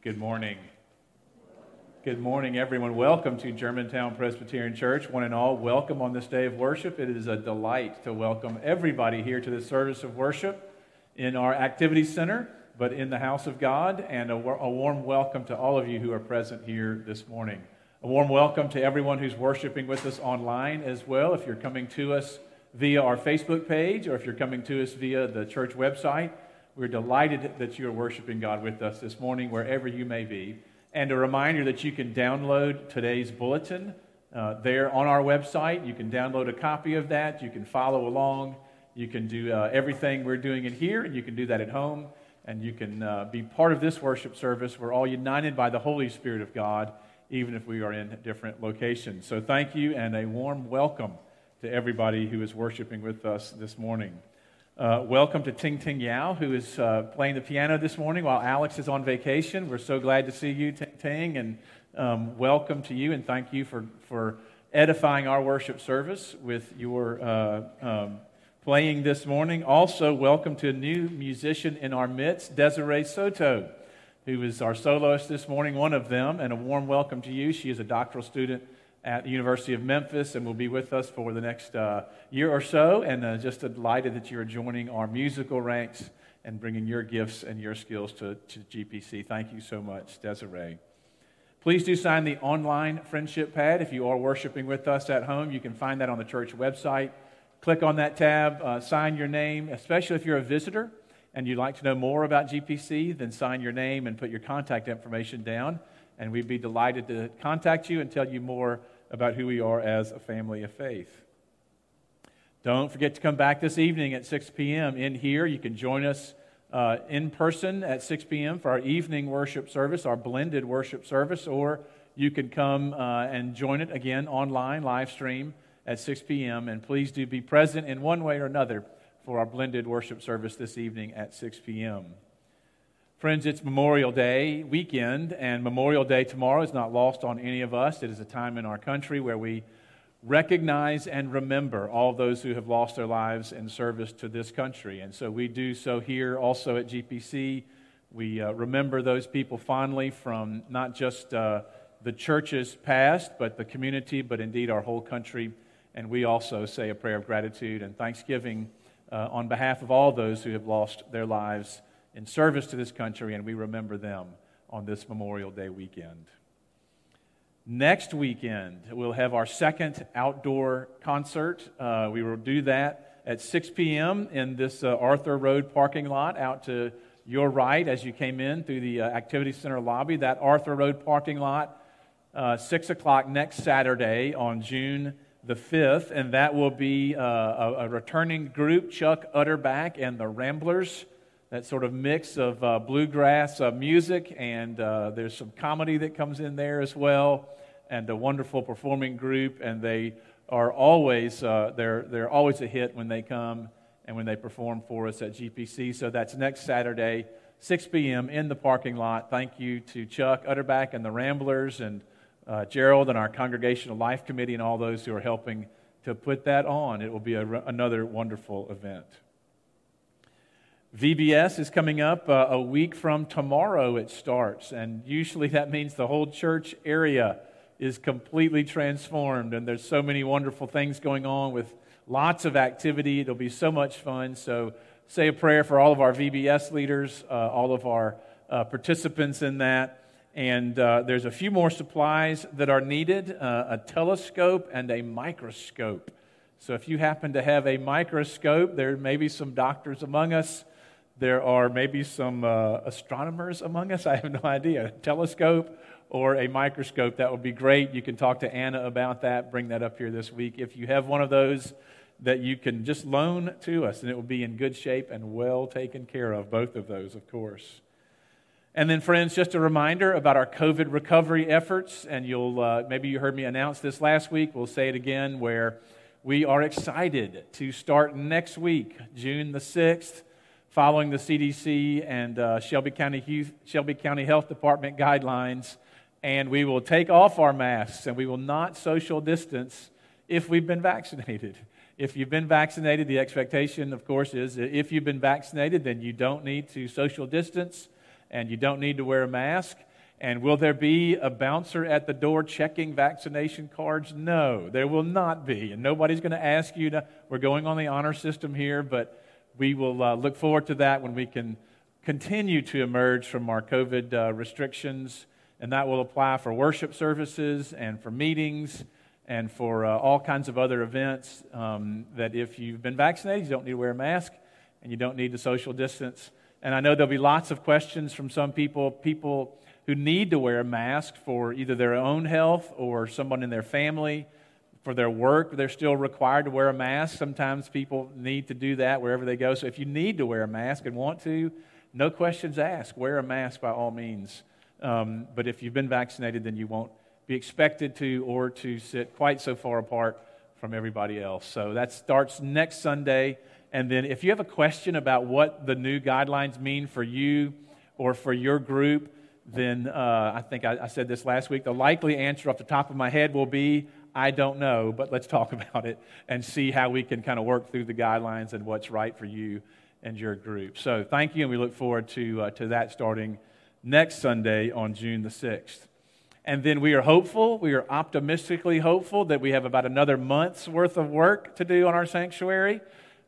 Good morning. Good morning, everyone. Welcome to Germantown Presbyterian Church. One and all, welcome on this day of worship. It is a delight to welcome everybody here to this service of worship in our activity center, but in the house of God, and a, a warm welcome to all of you who are present here this morning. A warm welcome to everyone who's worshiping with us online as well. If you're coming to us via our Facebook page or if you're coming to us via the church website, we're delighted that you're worshiping God with us this morning, wherever you may be. And a reminder that you can download today's bulletin uh, there on our website. You can download a copy of that. You can follow along. You can do uh, everything we're doing in here, and you can do that at home. And you can uh, be part of this worship service. We're all united by the Holy Spirit of God, even if we are in different locations. So thank you, and a warm welcome to everybody who is worshiping with us this morning. Uh, welcome to Ting Ting Yao, who is uh, playing the piano this morning while Alex is on vacation. We're so glad to see you, Ting Ting, and um, welcome to you, and thank you for, for edifying our worship service with your uh, um, playing this morning. Also, welcome to a new musician in our midst, Desiree Soto, who is our soloist this morning, one of them, and a warm welcome to you. She is a doctoral student at the University of Memphis and will be with us for the next uh, year or so. And uh, just delighted that you are joining our musical ranks and bringing your gifts and your skills to, to GPC. Thank you so much, Desiree. Please do sign the online friendship pad. If you are worshiping with us at home, you can find that on the church website. Click on that tab, uh, sign your name, especially if you're a visitor and you'd like to know more about GPC, then sign your name and put your contact information down. And we'd be delighted to contact you and tell you more about who we are as a family of faith. Don't forget to come back this evening at 6 p.m. in here. You can join us uh, in person at 6 p.m. for our evening worship service, our blended worship service, or you can come uh, and join it again online, live stream at 6 p.m. And please do be present in one way or another for our blended worship service this evening at 6 p.m. Friends, it's Memorial Day weekend, and Memorial Day tomorrow is not lost on any of us. It is a time in our country where we recognize and remember all those who have lost their lives in service to this country. And so we do so here also at GPC. We uh, remember those people fondly from not just uh, the church's past, but the community, but indeed our whole country. And we also say a prayer of gratitude and thanksgiving uh, on behalf of all those who have lost their lives in service to this country, and we remember them on this Memorial Day weekend. Next weekend, we'll have our second outdoor concert. Uh, we will do that at 6 p.m. in this uh, Arthur Road parking lot out to your right as you came in through the uh, Activity Center lobby. That Arthur Road parking lot, uh, 6 o'clock next Saturday on June the 5th, and that will be uh, a, a returning group, Chuck Utterback and the Ramblers that sort of mix of uh, bluegrass uh, music, and uh, there's some comedy that comes in there as well, and a wonderful performing group. And they are always uh, they're they're always a hit when they come and when they perform for us at GPC. So that's next Saturday, 6 p.m. in the parking lot. Thank you to Chuck Utterback and the Ramblers, and uh, Gerald and our Congregational Life Committee, and all those who are helping to put that on. It will be another wonderful event. VBS is coming up uh, a week from tomorrow, it starts. And usually that means the whole church area is completely transformed. And there's so many wonderful things going on with lots of activity. It'll be so much fun. So say a prayer for all of our VBS leaders, uh, all of our uh, participants in that. And uh, there's a few more supplies that are needed uh, a telescope and a microscope. So if you happen to have a microscope, there may be some doctors among us there are maybe some uh, astronomers among us. I have no idea. Telescope or a microscope, that would be great. You can talk to Anna about that, bring that up here this week. If you have one of those that you can just loan to us, and it will be in good shape and well taken care of, both of those, of course. And then, friends, just a reminder about our COVID recovery efforts. And you'll uh, maybe you heard me announce this last week. We'll say it again, where we are excited to start next week, June the 6th following the CDC and uh, Shelby, County, Shelby County Health Department guidelines. And we will take off our masks and we will not social distance if we've been vaccinated. If you've been vaccinated, the expectation, of course, is if you've been vaccinated, then you don't need to social distance and you don't need to wear a mask. And will there be a bouncer at the door checking vaccination cards? No, there will not be. And nobody's going to ask you to. We're going on the honor system here, but we will uh, look forward to that when we can continue to emerge from our COVID uh, restrictions. And that will apply for worship services and for meetings and for uh, all kinds of other events. Um, that if you've been vaccinated, you don't need to wear a mask and you don't need to social distance. And I know there'll be lots of questions from some people. People who need to wear a mask for either their own health or someone in their family. For their work, they're still required to wear a mask. Sometimes people need to do that wherever they go. So if you need to wear a mask and want to, no questions asked. Wear a mask by all means. Um, but if you've been vaccinated, then you won't be expected to or to sit quite so far apart from everybody else. So that starts next Sunday. And then if you have a question about what the new guidelines mean for you or for your group, then uh, I think I, I, said this last week. The likely answer off the top of my head will be I don't know, but let's talk about it and see how we can kind of work through the guidelines and what's right for you and your group. So thank you, and we look forward to, uh, to that starting next Sunday on June the 6th. And then we are hopeful, we are optimistically hopeful that we have about another month's worth of work to do on our sanctuary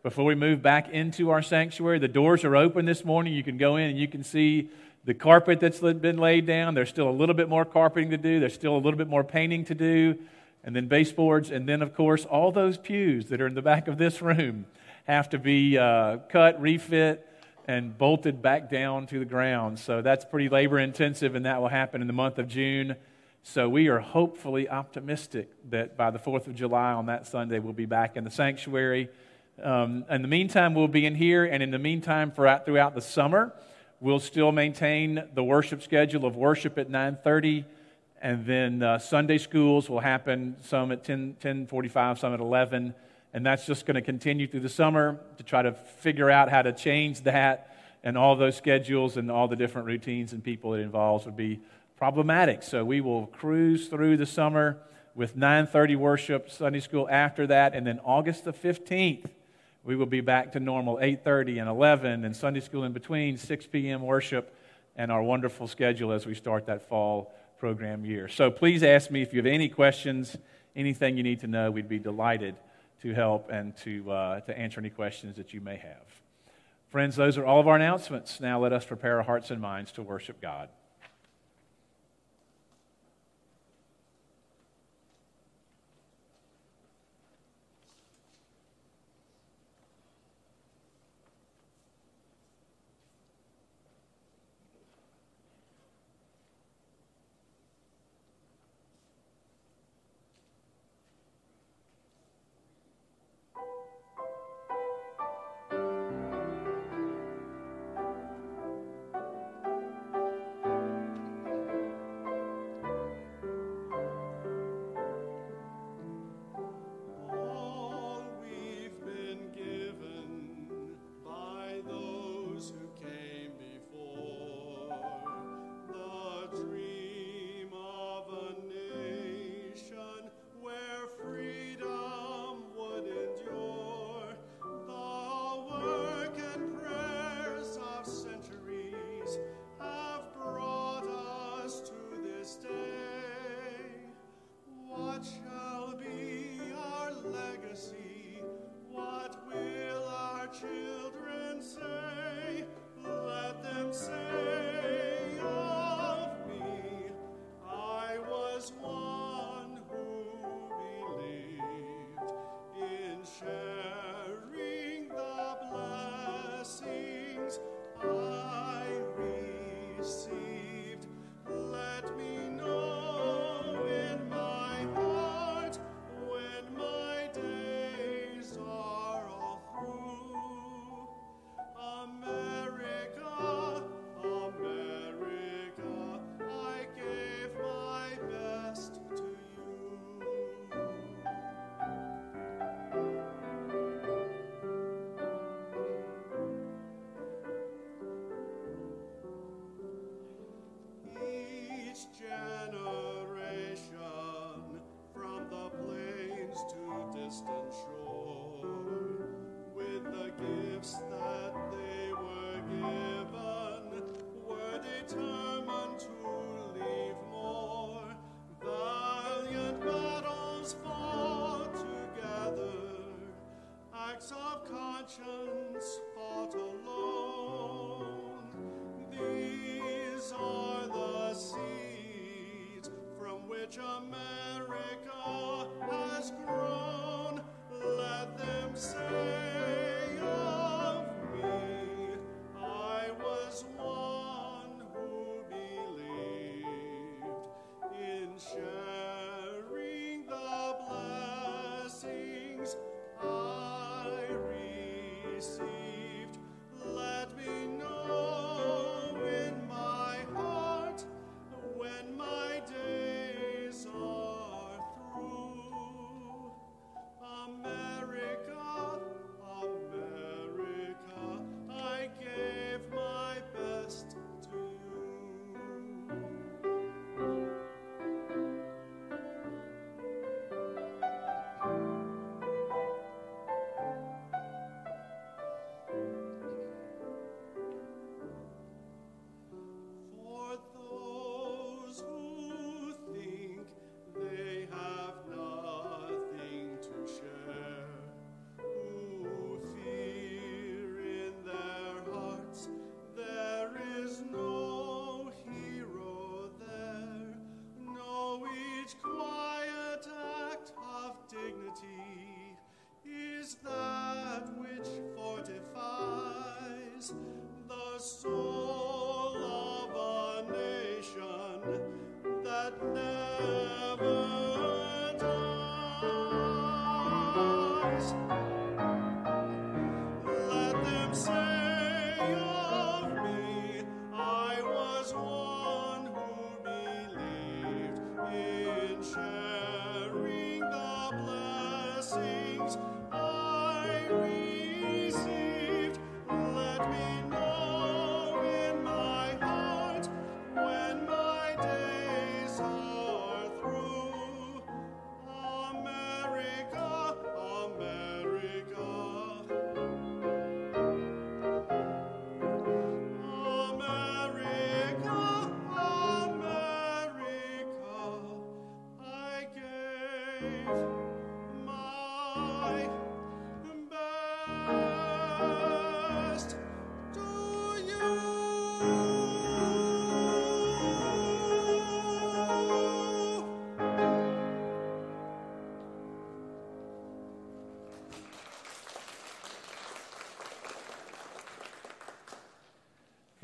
before we move back into our sanctuary. The doors are open this morning. You can go in and you can see the carpet that's been laid down. There's still a little bit more carpeting to do. There's still a little bit more painting to do. And then baseboards. And then, of course, all those pews that are in the back of this room have to be uh, cut, refit, and bolted back down to the ground. So that's pretty labor intensive, and that will happen in the month of June. So we are hopefully optimistic that by the 4th of July on that Sunday, we'll be back in the sanctuary. Um, in the meantime, we'll be in here, and in the meantime, throughout, throughout the summer, We'll still maintain the worship schedule of worship at 9:30, and then uh, Sunday schools will happen some at 10, 10:45, some at 11, and that's just going to continue through the summer to try to figure out how to change that. And all those schedules and all the different routines and people it involves would be problematic. So we will cruise through the summer with 9:30 worship, Sunday school after that, and then August the 15th we will be back to normal 8.30 and 11 and sunday school in between 6 p.m worship and our wonderful schedule as we start that fall program year. So please ask me if you have any questions anything you need to know. We'd be delighted to help and to, uh, to answer any questions that you may have. Friends those are all of our announcements. Now let us prepare our hearts and minds to worship god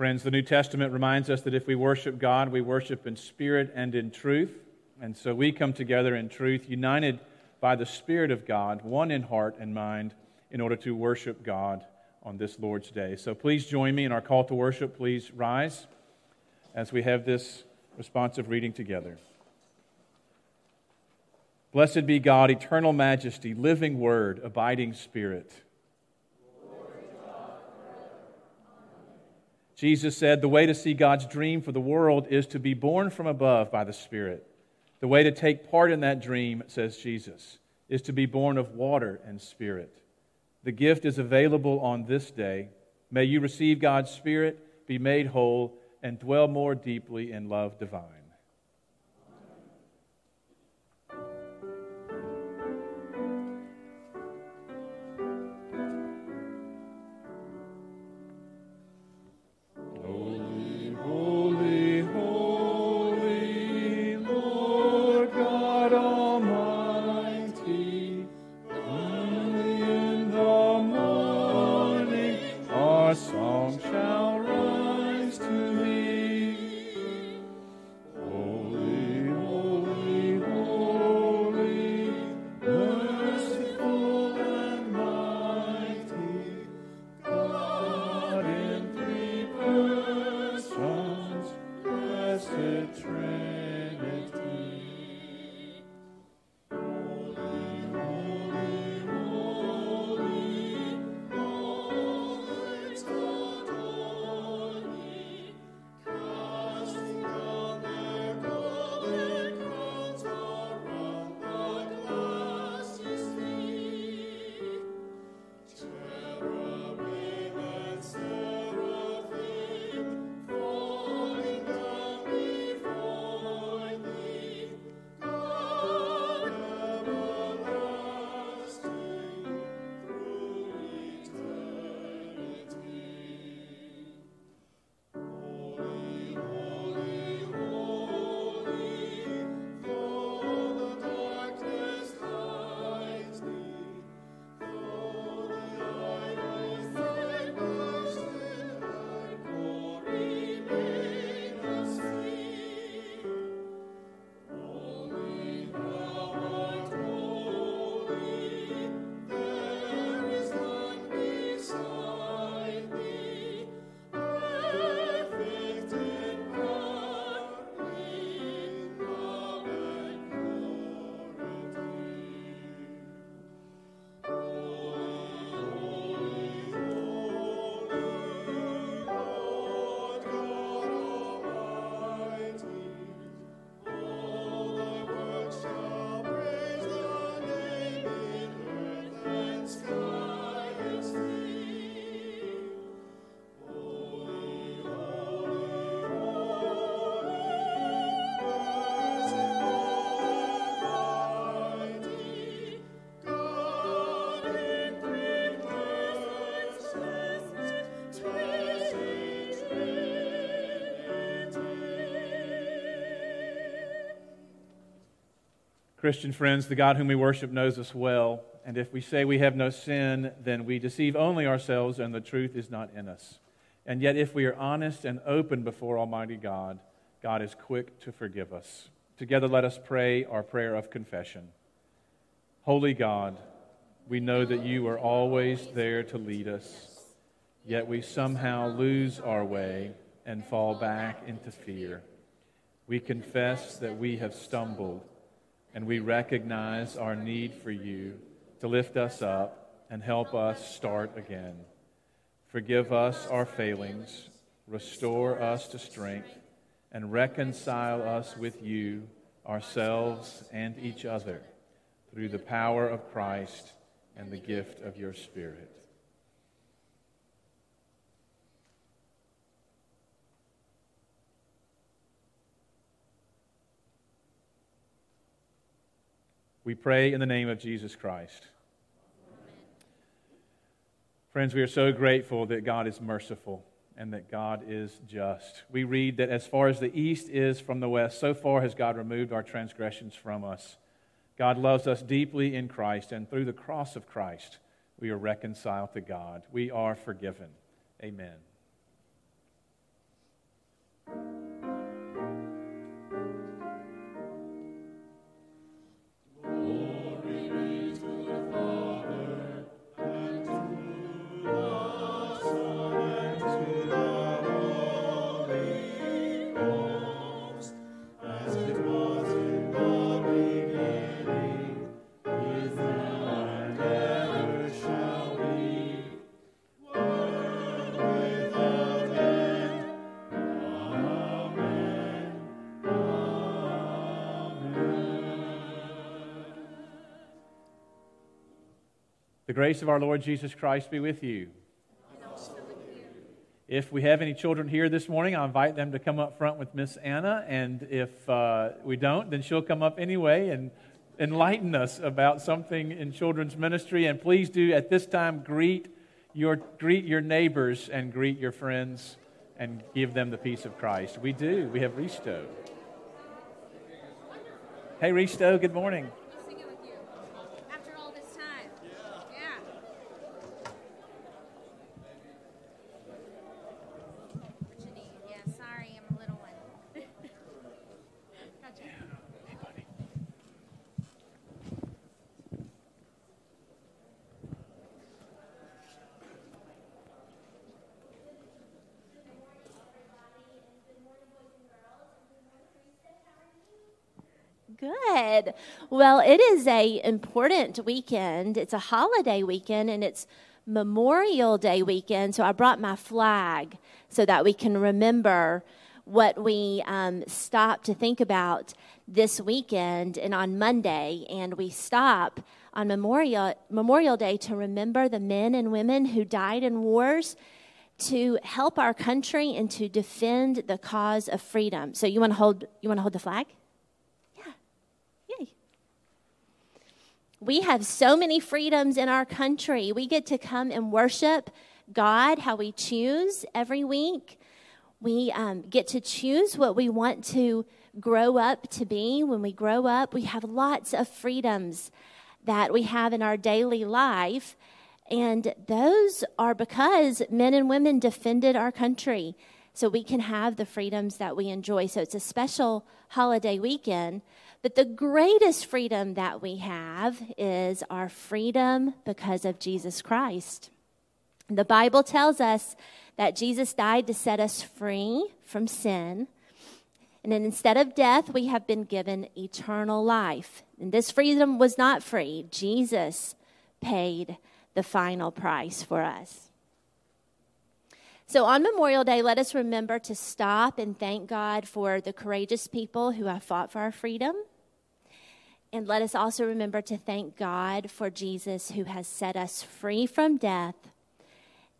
Friends, the New Testament reminds us that if we worship God, we worship in spirit and in truth. And so we come together in truth, united by the Spirit of God, one in heart and mind, in order to worship God on this Lord's Day. So please join me in our call to worship. Please rise as we have this responsive reading together. Blessed be God, eternal majesty, living word, abiding spirit. Jesus said, The way to see God's dream for the world is to be born from above by the Spirit. The way to take part in that dream, says Jesus, is to be born of water and spirit. The gift is available on this day. May you receive God's Spirit, be made whole, and dwell more deeply in love divine. Christian friends, the God whom we worship knows us well. And if we say we have no sin, then we deceive only ourselves and the truth is not in us. And yet, if we are honest and open before Almighty God, God is quick to forgive us. Together, let us pray our prayer of confession. Holy God, we know that you are always there to lead us, yet we somehow lose our way and fall back into fear. We confess that we have stumbled and we recognize our need for you to lift us up and help us start again. Forgive us our failings, restore us to strength, and reconcile us with you, ourselves, and each other through the power of Christ and the gift of your Spirit. We pray in the name of Jesus Christ. Friends, we are so grateful that God is merciful and that God is just. We read that as far as the east is from the west, so far has God removed our transgressions from us. God loves us deeply in Christ, and through the cross of Christ, we are reconciled to God. We are forgiven. Amen. Grace of our Lord Jesus Christ be with you. If we have any children here this morning, I invite them to come up front with Miss Anna. And if uh, we don't, then she'll come up anyway and enlighten us about something in children's ministry. And please do at this time greet your, greet your neighbors and greet your friends and give them the peace of Christ. We do. We have Risto. Hey, Risto, good morning. Well, it is a important weekend. It's a holiday weekend and it's Memorial Day weekend. So I brought my flag so that we can remember what we um, stopped to think about this weekend and on Monday. And we stop on Memorial, Memorial Day to remember the men and women who died in wars to help our country and to defend the cause of freedom. So you want to hold you want to hold the flag? We have so many freedoms in our country. We get to come and worship God how we choose every week. We um, get to choose what we want to grow up to be. When we grow up, we have lots of freedoms that we have in our daily life. And those are because men and women defended our country so we can have the freedoms that we enjoy. So it's a special holiday weekend. But the greatest freedom that we have is our freedom because of Jesus Christ. The Bible tells us that Jesus died to set us free from sin. And then instead of death, we have been given eternal life. And this freedom was not free. Jesus paid the final price for us. So on Memorial Day, let us remember to stop and thank God for the courageous people who have fought for our freedom and let us also remember to thank God for Jesus who has set us free from death.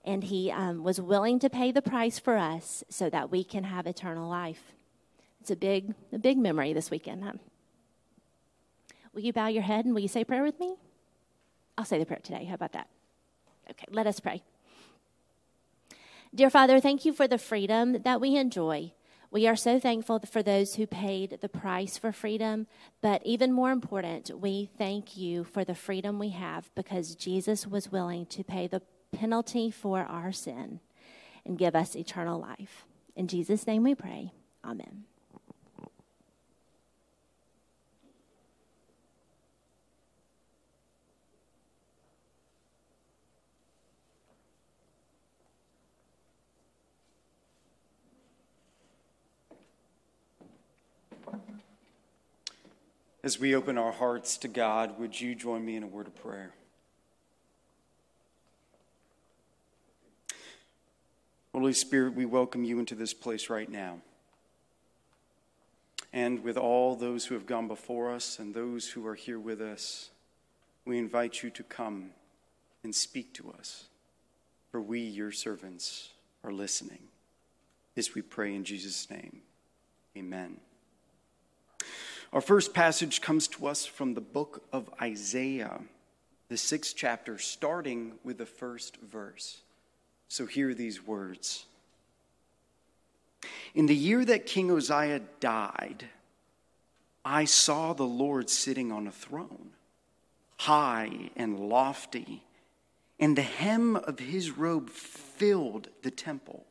And he um, was willing to pay the price for us so that we can have eternal life. It's a big, a big memory this weekend. Huh? Will you bow your head and will you say prayer with me? I'll say the prayer today. How about that? Okay, let us pray. Dear Father, thank you for the freedom that we enjoy. We are so thankful for those who paid the price for freedom, but even more important, we thank you for the freedom we have because Jesus was willing to pay the penalty for our sin and give us eternal life. In Jesus' name we pray. Amen. As we open our hearts to God, would you join me in a word of prayer? Holy Spirit, we welcome you into this place right now. And with all those who have gone before us and those who are here with us, we invite you to come and speak to us, for we, your servants, are listening. This we pray in Jesus' name. Amen. Our first passage comes to us from the book of Isaiah, the sixth chapter, starting with the first verse. So hear these words. In the year that King Uzziah died, I saw the Lord sitting on a throne, high and lofty, and the hem of his robe filled the temple.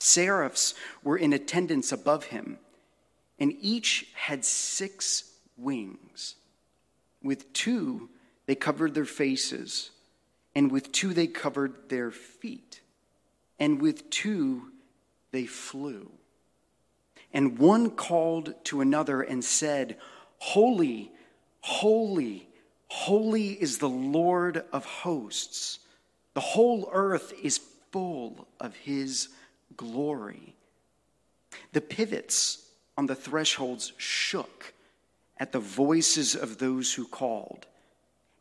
Seraphs were in attendance above him, and each had six wings. With two, they covered their faces, and with two, they covered their feet, and with two, they flew. And one called to another and said, Holy, holy, holy is the Lord of hosts. The whole earth is full of his glory. The pivots on the thresholds shook at the voices of those who called,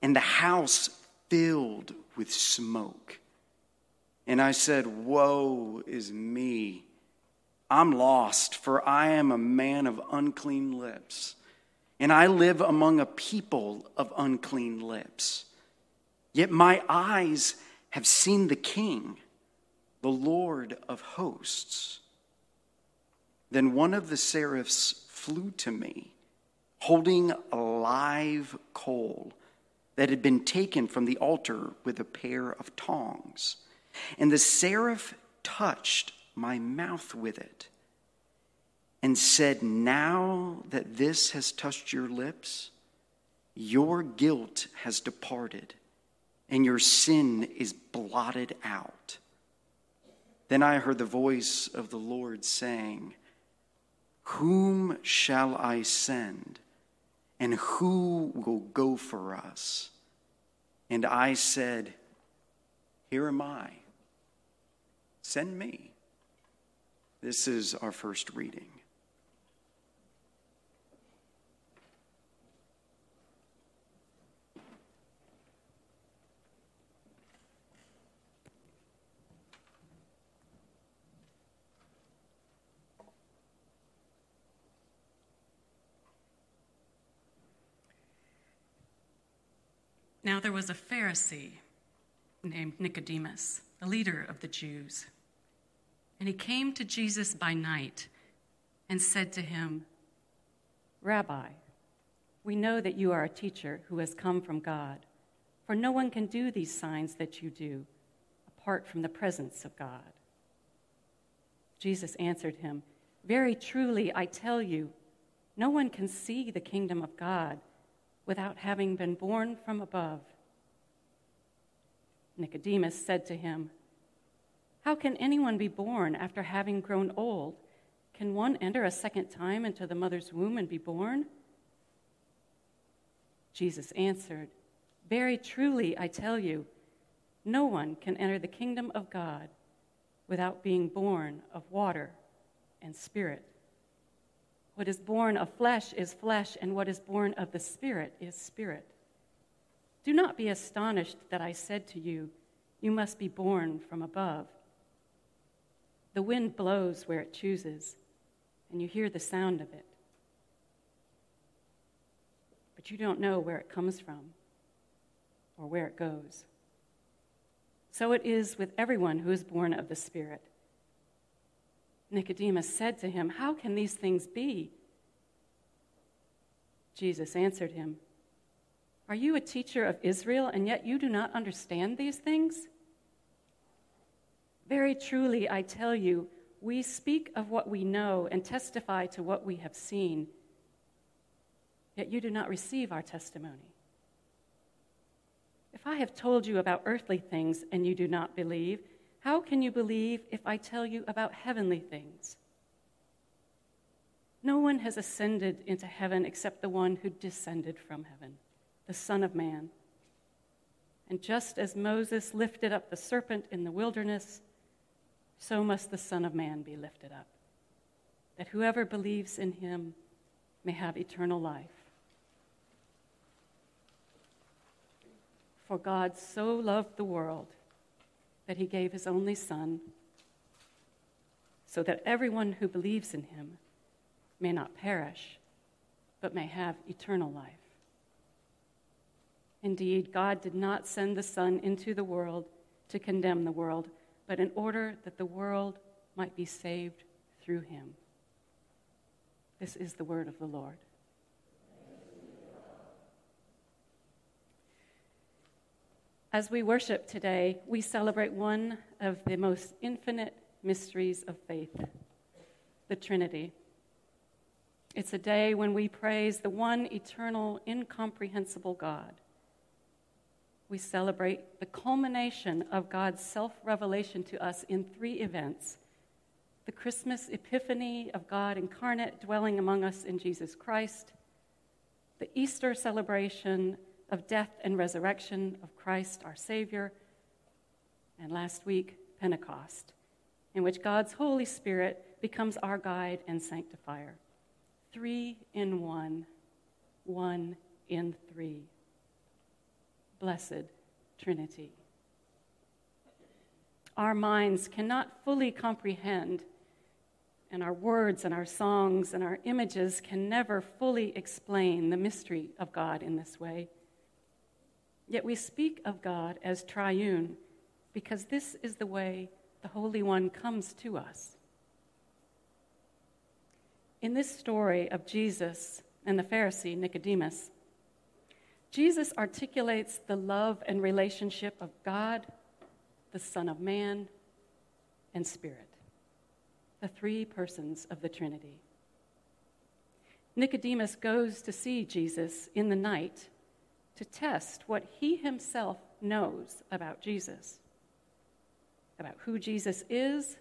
and the house filled with smoke. And I said, Woe is me! I'm lost, for I am a man of unclean lips, and I live among a people of unclean lips. Yet my eyes have seen the King, the Lord of hosts. Then one of the seraphs flew to me, holding a live coal that had been taken from the altar with a pair of tongs. And the seraph touched my mouth with it and said, Now that this has touched your lips, your guilt has departed and your sin is blotted out. Then I heard the voice of the Lord saying, Whom shall I send? And who will go for us? And I said, Here am I. Send me. This is our first reading. Now there was a Pharisee named Nicodemus, the leader of the Jews. And he came to Jesus by night and said to him, Rabbi, we know that you are a teacher who has come from God, for no one can do these signs that you do apart from the presence of God. Jesus answered him, Very truly, I tell you, no one can see the kingdom of God without having been born from above. Nicodemus said to him, How can anyone be born after having grown old? Can one enter a second time into the mother's womb and be born? Jesus answered, Very truly, I tell you, no one can enter the kingdom of God without being born of water and spirit. What is born of flesh is flesh, and what is born of the Spirit is spirit. Do not be astonished that I said to you, You must be born from above. The wind blows where it chooses, and you hear the sound of it. But you don't know where it comes from or where it goes. So it is with everyone who is born of the Spirit. Nicodemus said to him, How can these things be? Jesus answered him, Are you a teacher of Israel, and yet you do not understand these things? Very truly, I tell you, we speak of what we know and testify to what we have seen, yet you do not receive our testimony. If I have told you about earthly things and you do not believe, how can you believe if I tell you about heavenly things? No one has ascended into heaven except the one who descended from heaven, the Son of Man. And just as Moses lifted up the serpent in the wilderness, so must the Son of Man be lifted up, that whoever believes in him may have eternal life. For God so loved the world that he gave his only Son, so that everyone who believes in him may not perish, but may have eternal life. Indeed, God did not send the Son into the world to condemn the world, but in order that the world might be saved through him. This is the word of the Lord. As we worship today, we celebrate one of the most infinite mysteries of faith the Trinity. It's a day when we praise the one eternal, incomprehensible God. We celebrate the culmination of God's self revelation to us in three events the Christmas epiphany of God incarnate dwelling among us in Jesus Christ, the Easter celebration of death and resurrection of Christ our Savior, and last week, Pentecost, in which God's Holy Spirit becomes our guide and sanctifier. Three in one, one in three. Blessed Trinity. Our minds cannot fully comprehend, and our words and our songs and our images can never fully explain the mystery of God in this way. Yet we speak of God as triune because this is the way the Holy One comes to us. In this story of Jesus and the Pharisee Nicodemus, Jesus articulates the love and relationship of God, the Son of Man, and Spirit, the three persons of the Trinity. Nicodemus goes to see Jesus in the night to test what he himself knows about Jesus, about who Jesus is,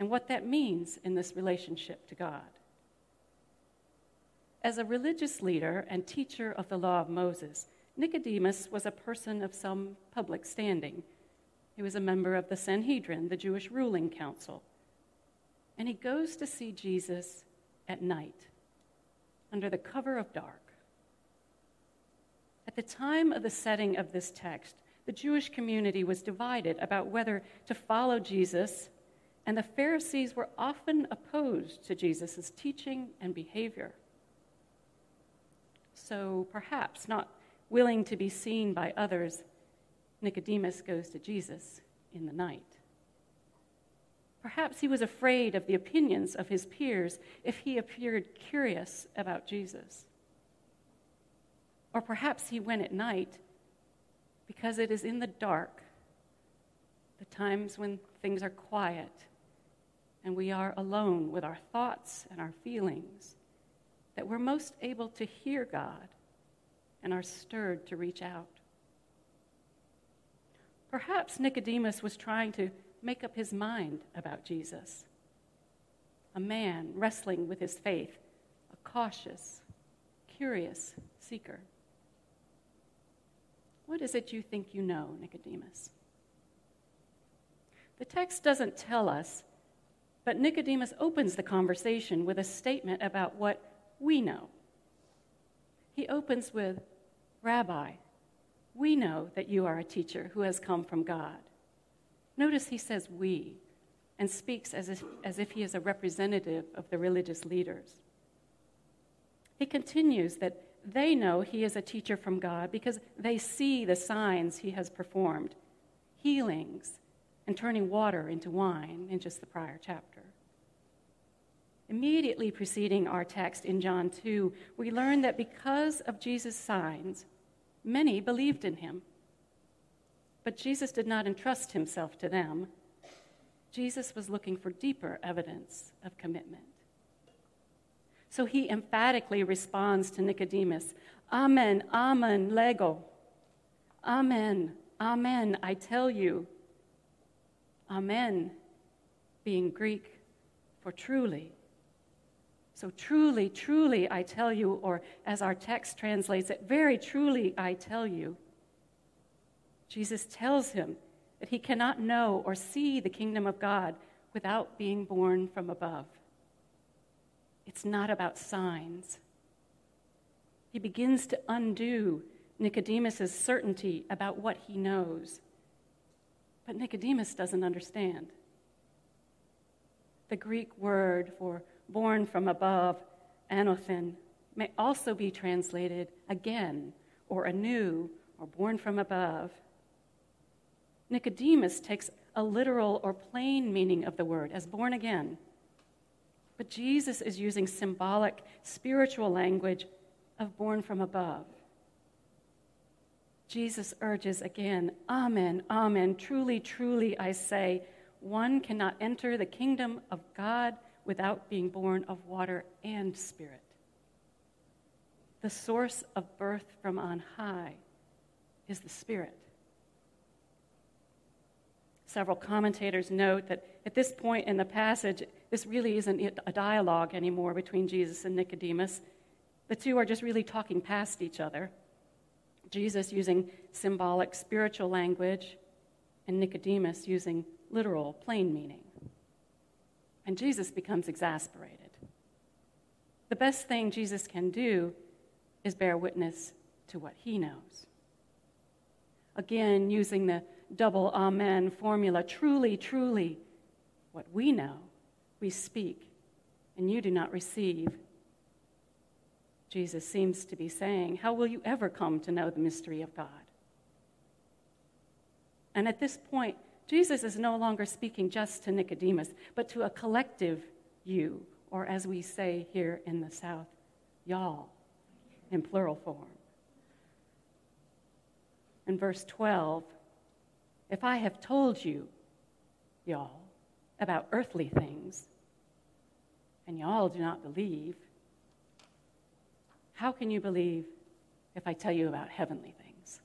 and what that means in this relationship to God. As a religious leader and teacher of the law of Moses, Nicodemus was a person of some public standing. He was a member of the Sanhedrin, the Jewish ruling council. And he goes to see Jesus at night, under the cover of dark. At the time of the setting of this text, the Jewish community was divided about whether to follow Jesus, and the Pharisees were often opposed to Jesus' teaching and behavior. So perhaps not willing to be seen by others, Nicodemus goes to Jesus in the night. Perhaps he was afraid of the opinions of his peers if he appeared curious about Jesus. Or perhaps he went at night because it is in the dark, the times when things are quiet and we are alone with our thoughts and our feelings, that we're most able to hear God and are stirred to reach out. Perhaps Nicodemus was trying to make up his mind about Jesus. A man wrestling with his faith, a cautious, curious seeker. What is it you think you know, Nicodemus? The text doesn't tell us, but Nicodemus opens the conversation with a statement about what we know. He opens with, Rabbi, we know that you are a teacher who has come from God. Notice he says we and speaks as if, as if he is a representative of the religious leaders. He continues that they know he is a teacher from God because they see the signs he has performed healings and turning water into wine in just the prior chapter. Immediately preceding our text in John 2, we learn that because of Jesus' signs, many believed in him. But Jesus did not entrust himself to them. Jesus was looking for deeper evidence of commitment. So he emphatically responds to Nicodemus Amen, Amen, Lego. Amen, Amen, I tell you. Amen, being Greek for truly. So truly, truly, I tell you, or as our text translates it, very truly, I tell you. Jesus tells him that he cannot know or see the kingdom of God without being born from above. It's not about signs. He begins to undo Nicodemus' certainty about what he knows. But Nicodemus doesn't understand. The Greek word for born from above, anothen, may also be translated again, or anew, or born from above. Nicodemus takes a literal or plain meaning of the word as born again. But Jesus is using symbolic, spiritual language of born from above. Jesus urges again, Amen, Amen. Truly, truly, I say, one cannot enter the kingdom of God without being born of water and spirit. The source of birth from on high is the Spirit. Several commentators note that at this point in the passage, this really isn't a dialogue anymore between Jesus and Nicodemus. The two are just really talking past each other. Jesus using symbolic spiritual language, and Nicodemus using literal plain meaning. And Jesus becomes exasperated. The best thing Jesus can do is bear witness to what he knows. Again, using the double amen formula truly, truly, what we know, we speak, and you do not receive. Jesus seems to be saying, How will you ever come to know the mystery of God? And at this point, Jesus is no longer speaking just to Nicodemus, but to a collective you, or as we say here in the South, y'all, in plural form. In verse 12, if I have told you, y'all, about earthly things, and y'all do not believe, how can you believe if I tell you about heavenly things?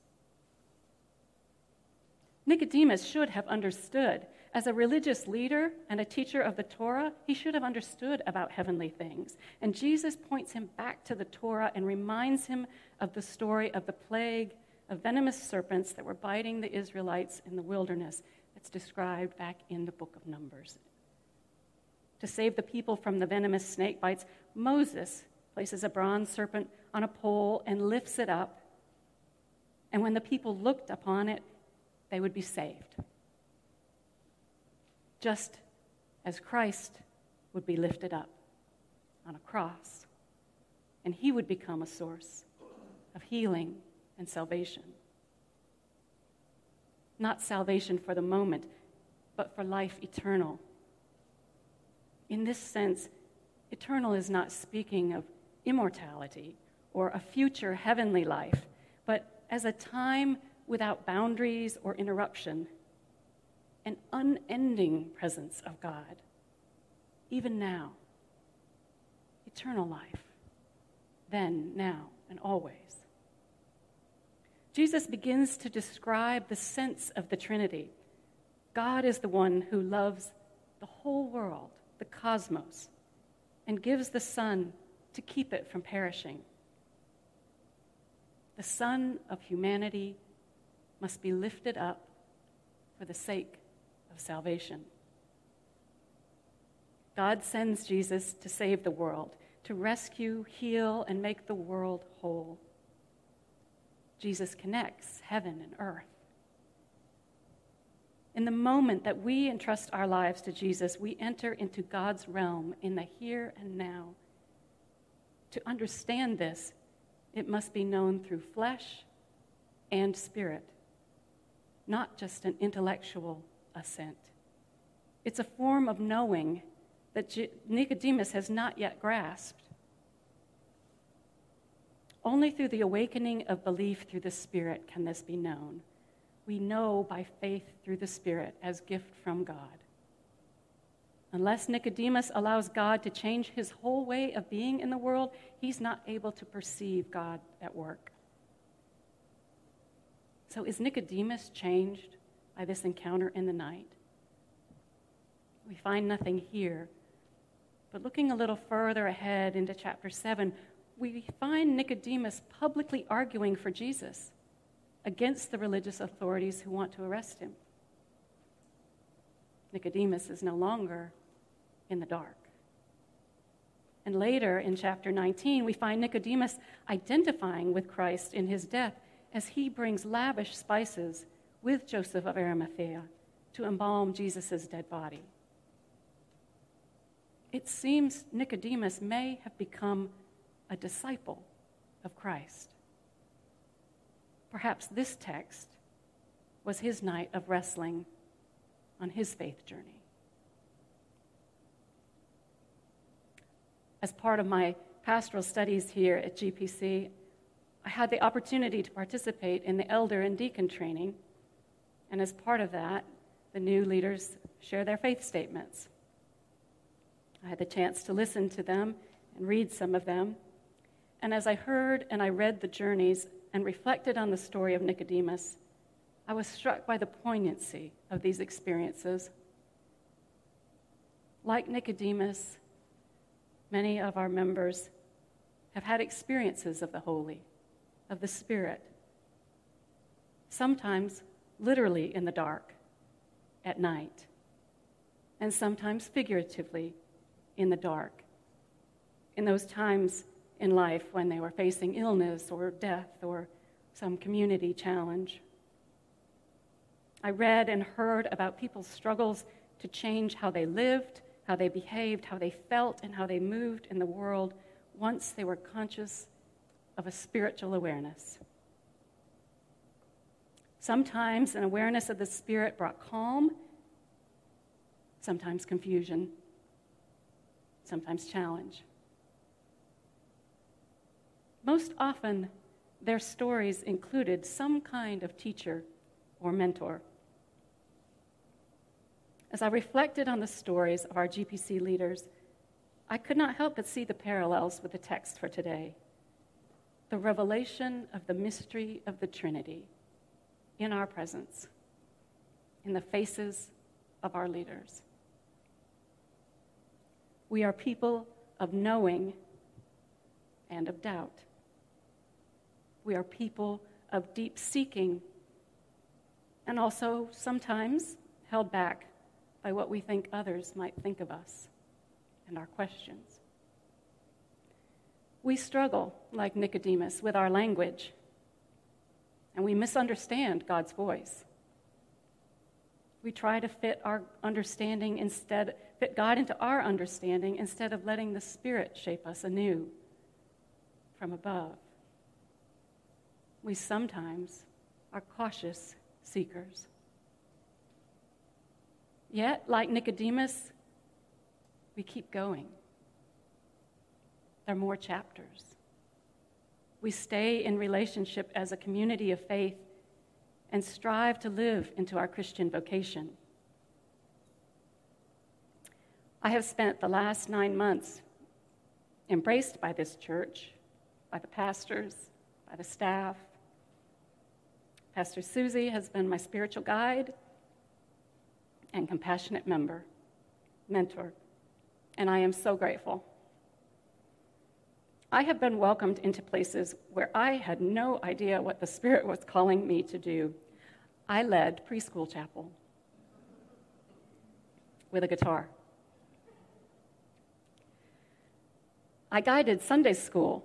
Nicodemus should have understood. As a religious leader and a teacher of the Torah, he should have understood about heavenly things. And Jesus points him back to the Torah and reminds him of the story of the plague of venomous serpents that were biting the Israelites in the wilderness that's described back in the book of Numbers. To save the people from the venomous snake bites, Moses places a bronze serpent on a pole and lifts it up. And when the people looked upon it, they would be saved. Just as Christ would be lifted up on a cross, and he would become a source of healing and salvation. Not salvation for the moment, but for life eternal. In this sense, eternal is not speaking of immortality or a future heavenly life, but as a time without boundaries or interruption, an unending presence of God, even now. Eternal life, then, now, and always. Jesus begins to describe the sense of the Trinity. God is the one who loves the whole world, the cosmos, and gives the Son to keep it from perishing. The Son of humanity must be lifted up for the sake of salvation. God sends Jesus to save the world, to rescue, heal, and make the world whole. Jesus connects heaven and earth. In the moment that we entrust our lives to Jesus, we enter into God's realm in the here and now. To understand this, it must be known through flesh and spirit, not just an intellectual assent. It's a form of knowing that Nicodemus has not yet grasped. Only through the awakening of belief through the Spirit can this be known. We know by faith through the Spirit as gift from God. Unless Nicodemus allows God to change his whole way of being in the world, he's not able to perceive God at work. So, is Nicodemus changed by this encounter in the night? We find nothing here. But looking a little further ahead into chapter 7, we find Nicodemus publicly arguing for Jesus against the religious authorities who want to arrest him. Nicodemus is no longer in the dark. And later in chapter 19, we find Nicodemus identifying with Christ in his death as he brings lavish spices with Joseph of Arimathea to embalm Jesus' dead body. It seems Nicodemus may have become a disciple of Christ. Perhaps this text was his night of wrestling on his faith journey. As part of my pastoral studies here at GPC, I had the opportunity to participate in the elder and deacon training. And as part of that, the new leaders share their faith statements. I had the chance to listen to them and read some of them. And as I heard and I read the journeys and reflected on the story of Nicodemus, I was struck by the poignancy of these experiences. Like Nicodemus, many of our members have had experiences of the holy, of the Spirit, sometimes literally in the dark, at night, and sometimes figuratively in the dark, in those times in life when they were facing illness or death or some community challenge. I read and heard about people's struggles to change how they lived, how they behaved, how they felt, and how they moved in the world once they were conscious of a spiritual awareness. Sometimes an awareness of the Spirit brought calm, sometimes confusion, sometimes challenge. Most often, their stories included some kind of teacher or mentor. As I reflected on the stories of our GPC leaders, I could not help but see the parallels with the text for today the revelation of the mystery of the Trinity in our presence, in the faces of our leaders. We are people of knowing and of doubt. We are people of deep seeking and also sometimes held back by what we think others might think of us and our questions. We struggle, like Nicodemus, with our language, and we misunderstand God's voice. We try to fit our understanding instead, fit God into our understanding instead of letting the Spirit shape us anew from above. We sometimes are cautious seekers. Yet, like Nicodemus, we keep going. There are more chapters. We stay in relationship as a community of faith and strive to live into our Christian vocation. I have spent the last nine months embraced by this church, by the pastors, by the staff. Pastor Susie has been my spiritual guide and compassionate member, mentor, and I am so grateful. I have been welcomed into places where I had no idea what the Spirit was calling me to do. I led preschool chapel with a guitar. I guided Sunday school.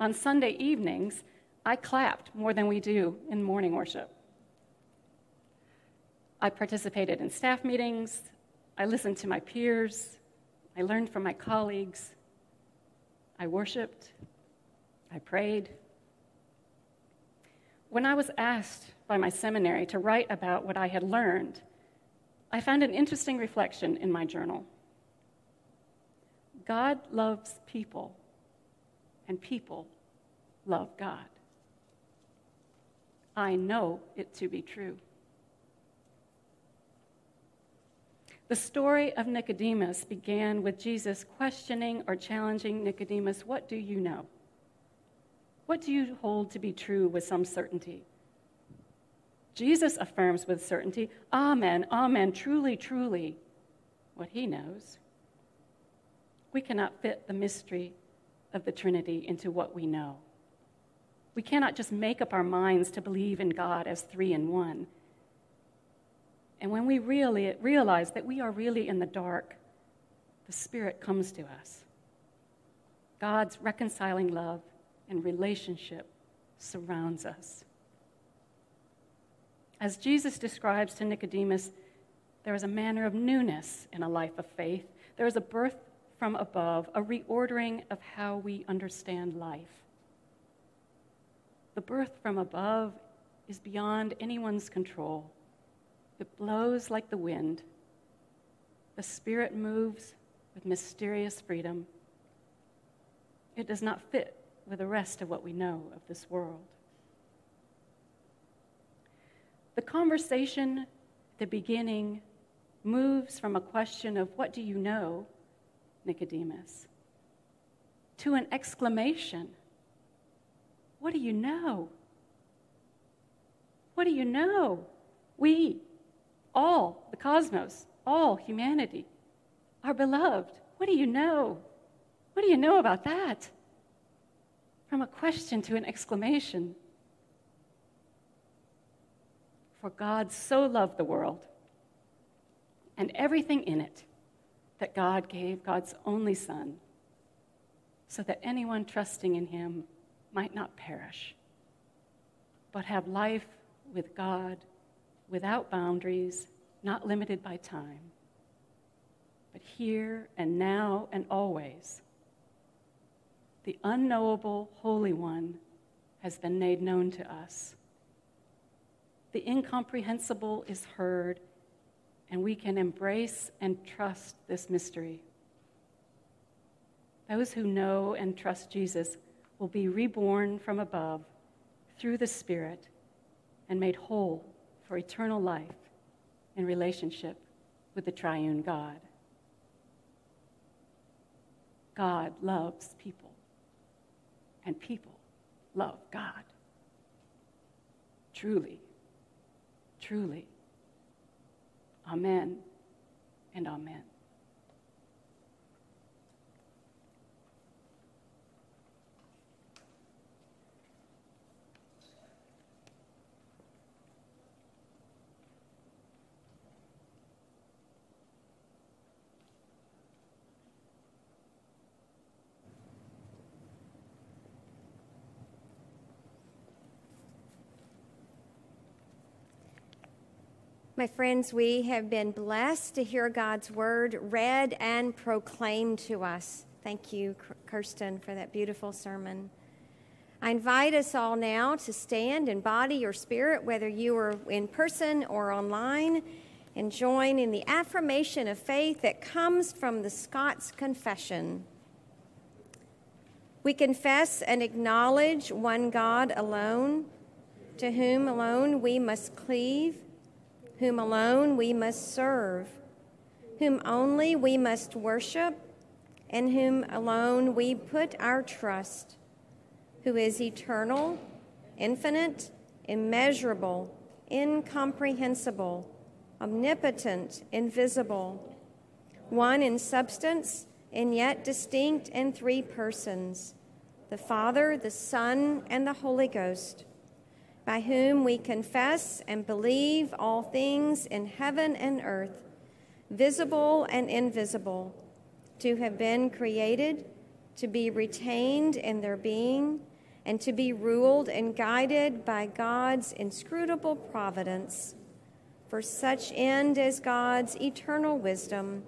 On Sunday evenings, I clapped more than we do in morning worship. I participated in staff meetings. I listened to my peers. I learned from my colleagues. I worshiped. I prayed. When I was asked by my seminary to write about what I had learned, I found an interesting reflection in my journal. God loves people, and people love God. I know it to be true. The story of Nicodemus began with Jesus questioning or challenging Nicodemus, What do you know? What do you hold to be true with some certainty? Jesus affirms with certainty, Amen, Amen, truly, truly, what he knows. We cannot fit the mystery of the Trinity into what we know. We cannot just make up our minds to believe in God as three in one. And when we really realize that we are really in the dark, the Spirit comes to us. God's reconciling love and relationship surrounds us. As Jesus describes to Nicodemus, there is a manner of newness in a life of faith. There is a birth from above, a reordering of how we understand life. The birth from above is beyond anyone's control. It blows like the wind. The Spirit moves with mysterious freedom. It does not fit with the rest of what we know of this world. The conversation at the beginning moves from a question of, What do you know, Nicodemus, to an exclamation, What do you know? What do you know? We, all, the cosmos, all humanity, are beloved. What do you know? What do you know about that? From a question to an exclamation. For God so loved the world and everything in it that God gave God's only Son so that anyone trusting in him might not perish, but have life with God without boundaries, not limited by time, but here and now and always. The unknowable Holy One has been made known to us. The incomprehensible is heard, and we can embrace and trust this mystery. Those who know and trust Jesus will be reborn from above through the Spirit and made whole for eternal life in relationship with the triune God. God loves people, and people love God. Truly, truly. Amen and amen. My friends, we have been blessed to hear God's word read and proclaimed to us. Thank you, Kirsten, for that beautiful sermon. I invite us all now to stand in body or spirit, whether you are in person or online, and join in the affirmation of faith that comes from the Scots Confession. We confess and acknowledge one God alone, to whom alone we must cleave whom alone we must serve, whom only we must worship, and whom alone we put our trust, who is eternal, infinite, immeasurable, incomprehensible, omnipotent, invisible, one in substance and yet distinct in three persons the Father, the Son, and the Holy Ghost by whom we confess and believe all things in heaven and earth, visible and invisible, to have been created, to be retained in their being, and to be ruled and guided by God's inscrutable providence. For such end as God's eternal wisdom,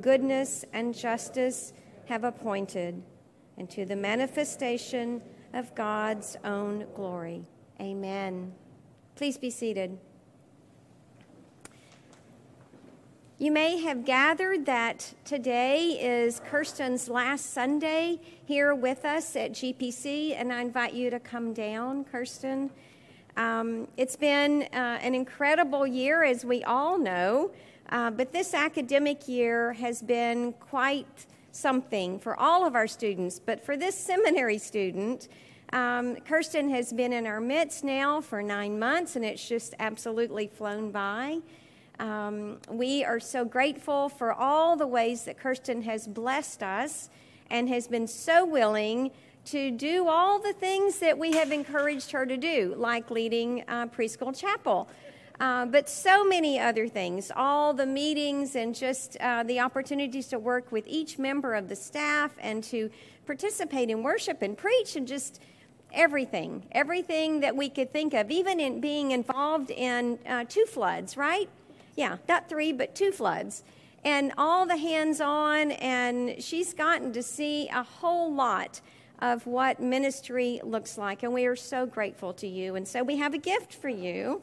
goodness, and justice have appointed, and to the manifestation of God's own glory. Amen. Please be seated. You may have gathered that today is Kirsten's last Sunday here with us at GPC, and I invite you to come down, Kirsten. Um, it's been uh, an incredible year, as we all know, uh, but this academic year has been quite something for all of our students. But for this seminary student, um, Kirsten has been in our midst now for nine months, and it's just absolutely flown by. Um, we are so grateful for all the ways that Kirsten has blessed us and has been so willing to do all the things that we have encouraged her to do, like leading uh, preschool chapel. Uh, but so many other things, all the meetings and just uh, the opportunities to work with each member of the staff and to participate in worship and preach and just everything, everything that we could think of, even in being involved in uh, two floods, right? Yeah, not three, but two floods. and all the hands on, and she's gotten to see a whole lot of what ministry looks like. And we are so grateful to you. And so we have a gift for you.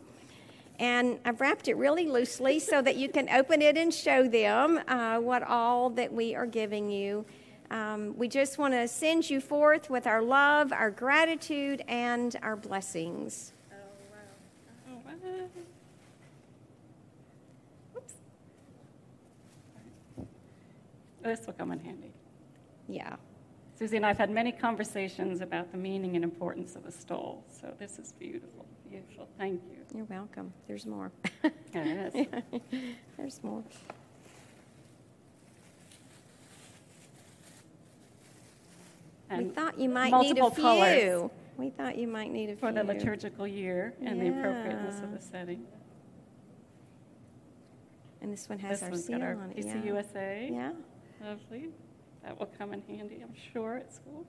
And I've wrapped it really loosely so that you can open it and show them uh, what all that we are giving you. Um, we just want to send you forth with our love, our gratitude, and our blessings. Oh, wow. Oops. This will come in handy. Yeah. Susie and I have had many conversations about the meaning and importance of a stole, so this is beautiful, beautiful. Thank you. You're welcome. There's more. Is. There's more. We And thought you might need a multiple few. We thought you might need a for few. the liturgical year and the appropriateness of Yeah. the setting. And this one has This our one's seal got our on it. Yeah. USA. Yeah. Lovely. That will come in handy, I'm sure, at school.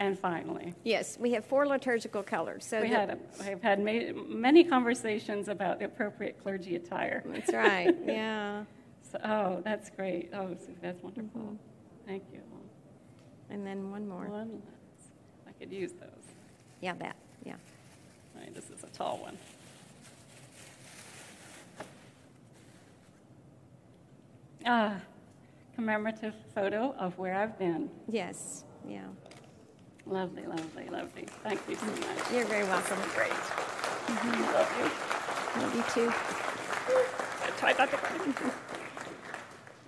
And finally, Yes, we have four liturgical colors. So we the- had, a- we've had ma- many conversations about the appropriate clergy attire. That's right. Yeah. So, oh, that's great. Oh, Susie, that's wonderful. Mm-hmm. Thank you. And then one more. One, I could use those. Yeah, that. Yeah. All right, this is a tall one. Ah, commemorative photo of where I've been. Yes. Yeah. Lovely, lovely, lovely. Thank you so much. You're very welcome. Great. Love you. Love you too. I tried not to cry.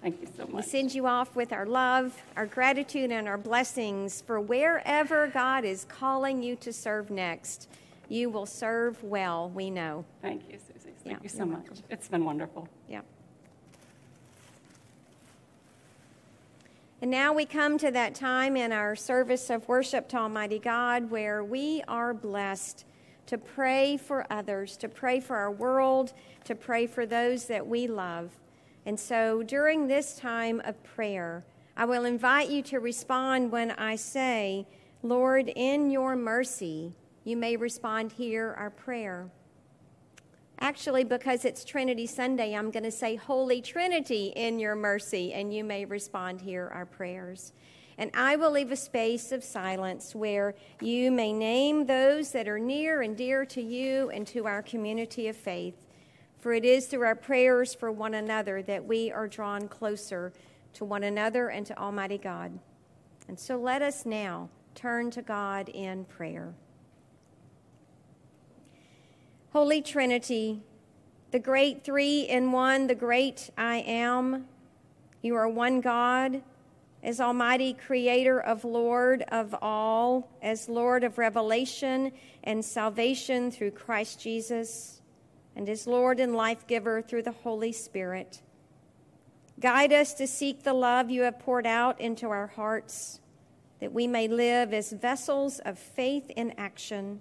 Thank you so much. We send you off with our love, our gratitude, and our blessings for wherever God is calling you to serve next. You will serve well, we know. Thank you, Susie. Thank Yeah, you so much. welcome. It's been wonderful. Yeah. And now we come to that time in our service of worship to Almighty God where we are blessed to pray for others, to pray for our world, to pray for those that we love. And so during this time of prayer, I will invite you to respond when I say, Lord, in your mercy, you may respond, Hear our prayer. Actually, because it's Trinity Sunday, I'm going to say, Holy Trinity, in your mercy, and you may respond, Hear our prayers. And I will leave a space of silence where you may name those that are near and dear to you and to our community of faith. For it is through our prayers for one another that we are drawn closer to one another and to Almighty God. And so let us now turn to God in prayer. Holy Trinity, the great three in one, the great I am, you are one God, as Almighty Creator of Lord of all, as Lord of revelation and salvation through Christ Jesus, and as Lord and life giver through the Holy Spirit. Guide us to seek the love you have poured out into our hearts, that we may live as vessels of faith in action.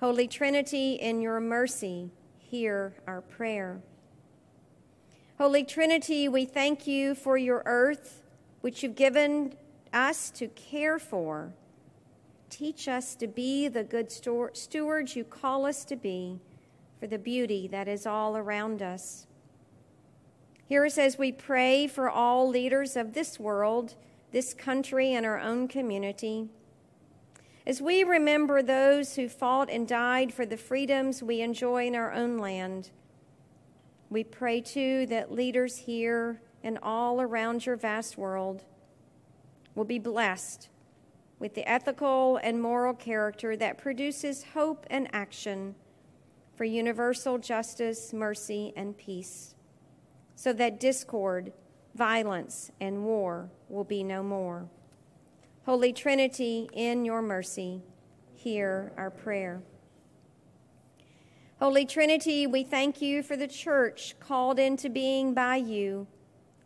Holy Trinity, in your mercy, hear our prayer. Holy Trinity, we thank you for your earth, which you've given us to care for. Teach us to be the good stewards you call us to be for the beauty that is all around us. Hear us as we pray for all leaders of this world, this country, and our own community. As we remember those who fought and died for the freedoms we enjoy in our own land, we pray too that leaders here and all around your vast world will be blessed with the ethical and moral character that produces hope and action for universal justice, mercy, and peace, so that discord, violence, and war will be no more. Holy Trinity, in your mercy, hear our prayer. Holy Trinity, we thank you for the church called into being by you,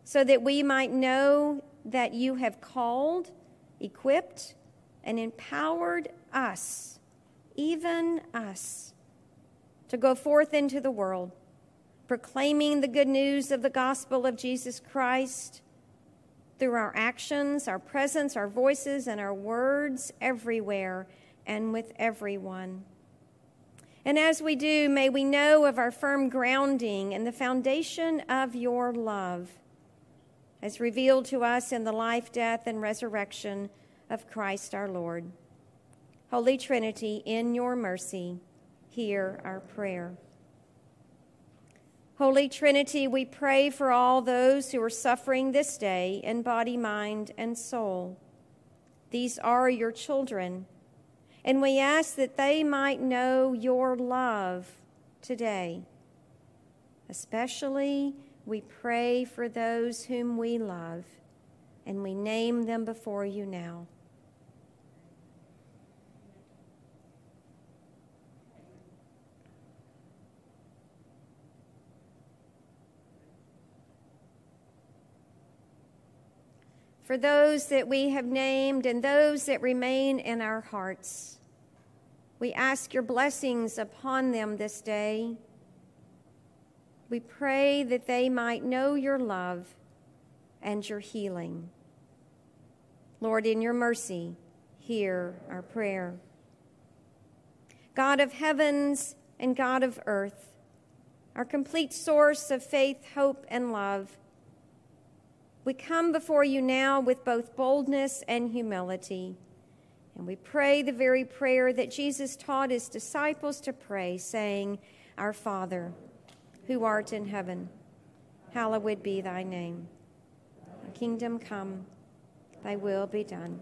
so that we might know that you have called, equipped, and empowered us, even us, to go forth into the world, proclaiming the good news of the gospel of Jesus Christ through our actions, our presence, our voices, and our words everywhere and with everyone. And as we do, may we know of our firm grounding and the foundation of your love, as revealed to us in the life, death, and resurrection of Christ our Lord. Holy Trinity, in your mercy, hear our prayer. Holy Trinity, we pray for all those who are suffering this day in body, mind, and soul. These are your children and we ask that they might know your love today. Especially, we pray for those whom we love, and we name them before you now. For those that we have named and those that remain in our hearts. We ask your blessings upon them this day. We pray that they might know your love and your healing. Lord, in your mercy, hear our prayer. God of heavens and God of earth, our complete source of faith, hope, and love, we come before you now with both boldness and humility. And we pray the very prayer that Jesus taught his disciples to pray, saying, Our Father, who art in heaven, hallowed be thy name. Thy kingdom come, thy will be done,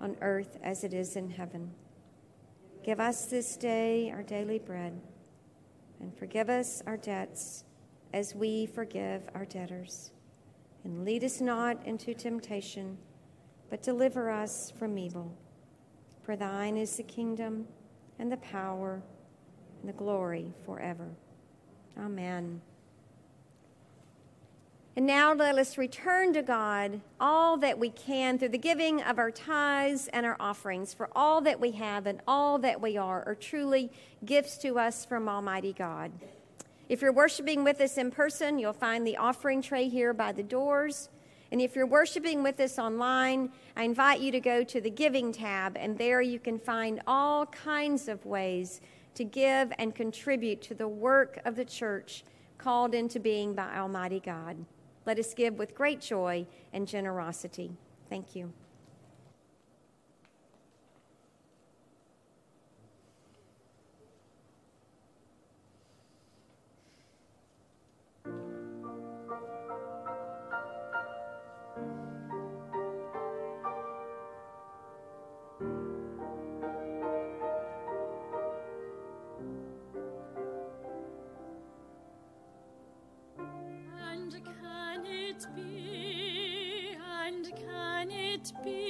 on earth as it is in heaven. Give us this day our daily bread, and forgive us our debts as we forgive our debtors and lead us not into temptation, but deliver us from evil. For thine is the kingdom, and the power, and the glory forever. Amen. And now let us return to God all that we can through the giving of our tithes and our offerings, for all that we have and all that we are are truly gifts to us from Almighty God. If you're worshiping with us in person, you'll find the offering tray here by the doors. And if you're worshiping with us online, I invite you to go to the Giving tab, and there you can find all kinds of ways to give and contribute to the work of the church called into being by Almighty God. Let us give with great joy and generosity. Thank you. Love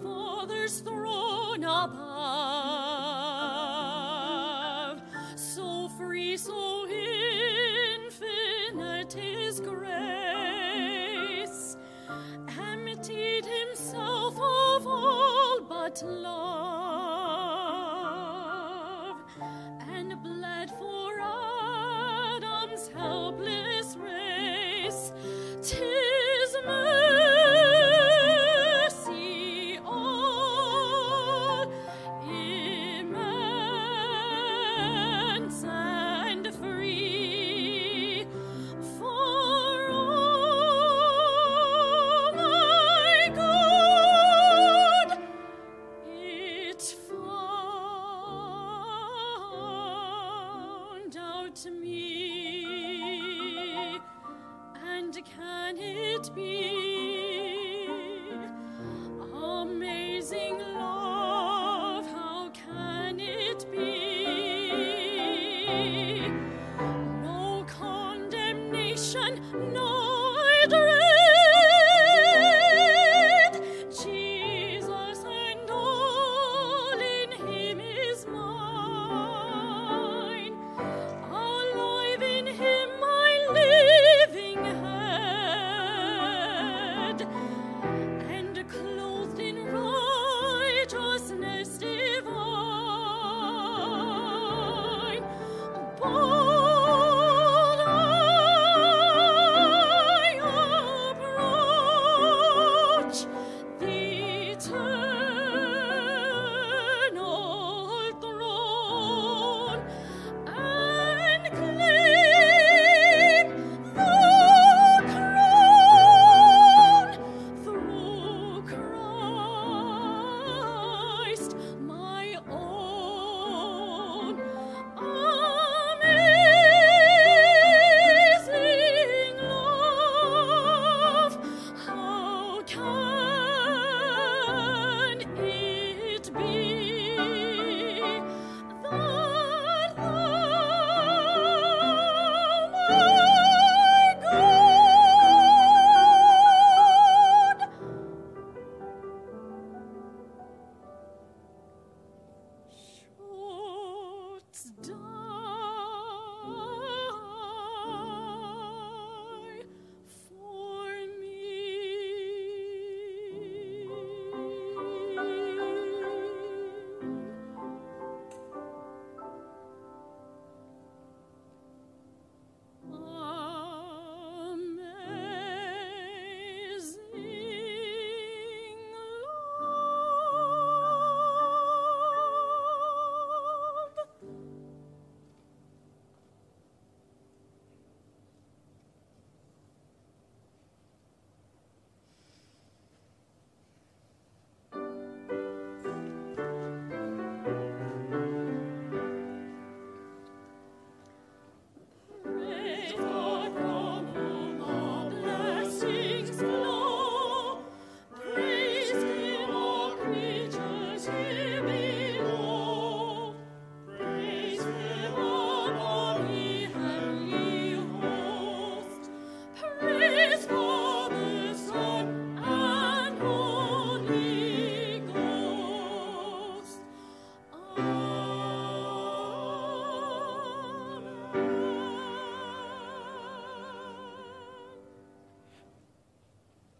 and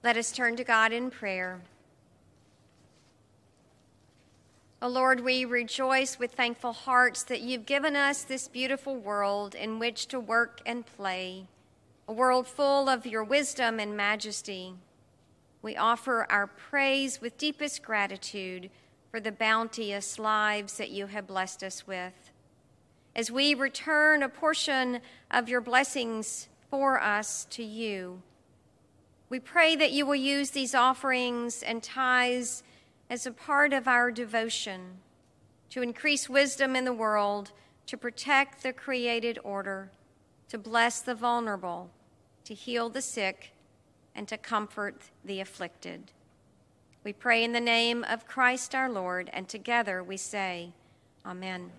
Let us turn to God in prayer. O Lord, we rejoice with thankful hearts that you've given us this beautiful world in which to work and play, a world full of your wisdom and majesty. We offer our praise with deepest gratitude for the bounteous lives that you have blessed us with. As we return a portion of your blessings for us to you, we pray that you will use these offerings and tithes as a part of our devotion to increase wisdom in the world, to protect the created order, to bless the vulnerable, to heal the sick, and to comfort the afflicted. We pray in the name of Christ our Lord, and together we say, Amen.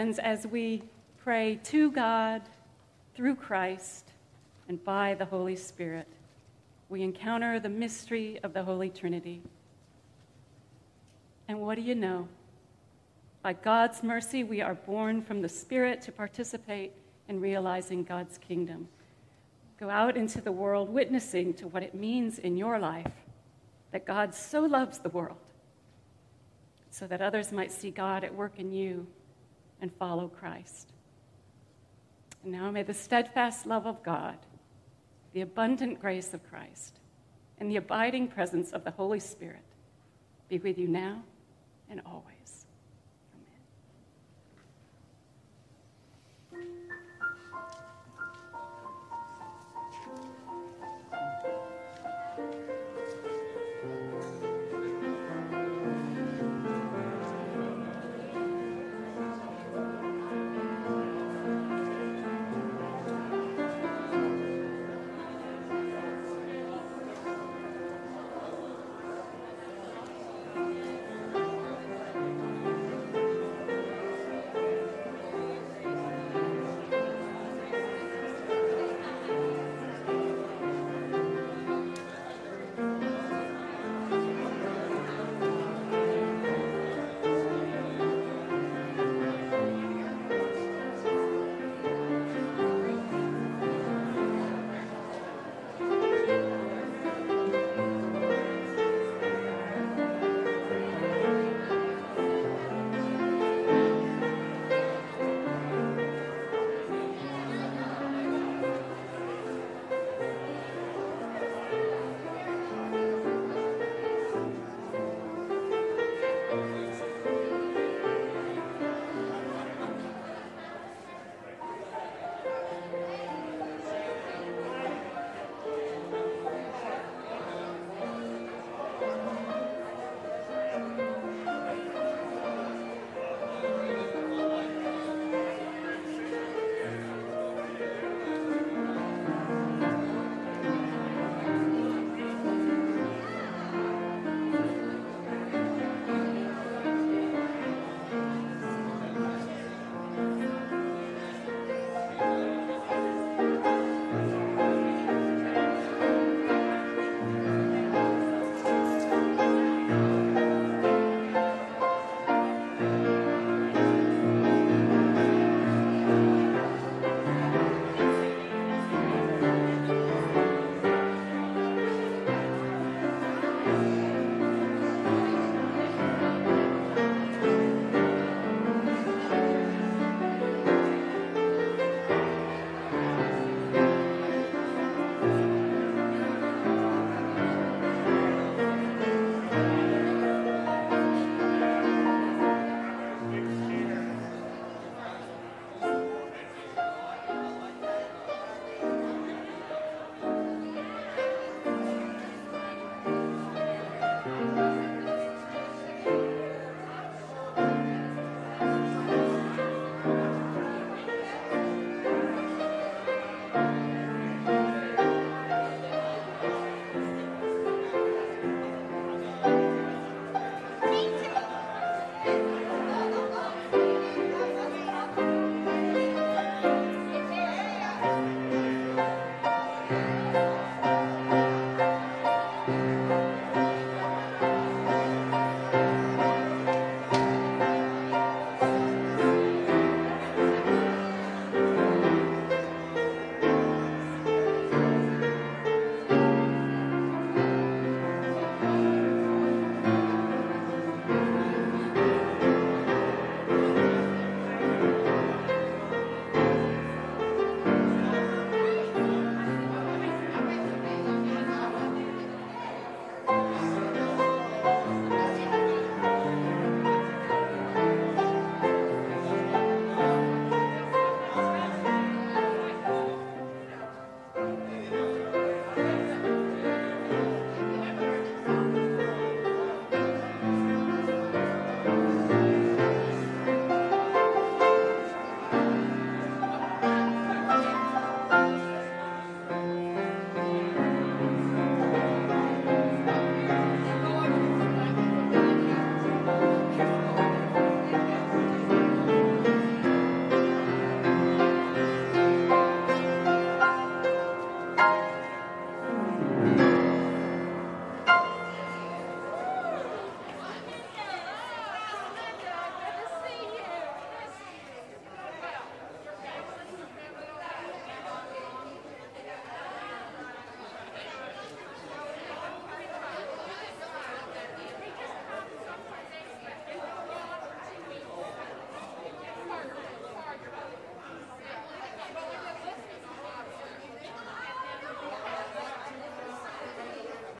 Friends, as we pray to God through Christ and by the Holy Spirit, we encounter the mystery of the Holy Trinity. And what do you know? By God's mercy, we are born from the Spirit to participate in realizing God's kingdom. Go out into the world witnessing to what it means in your life that God so loves the world so that others might see God at work in you and follow Christ. And now may the steadfast love of God, the abundant grace of Christ, and the abiding presence of the Holy Spirit be with you now and always.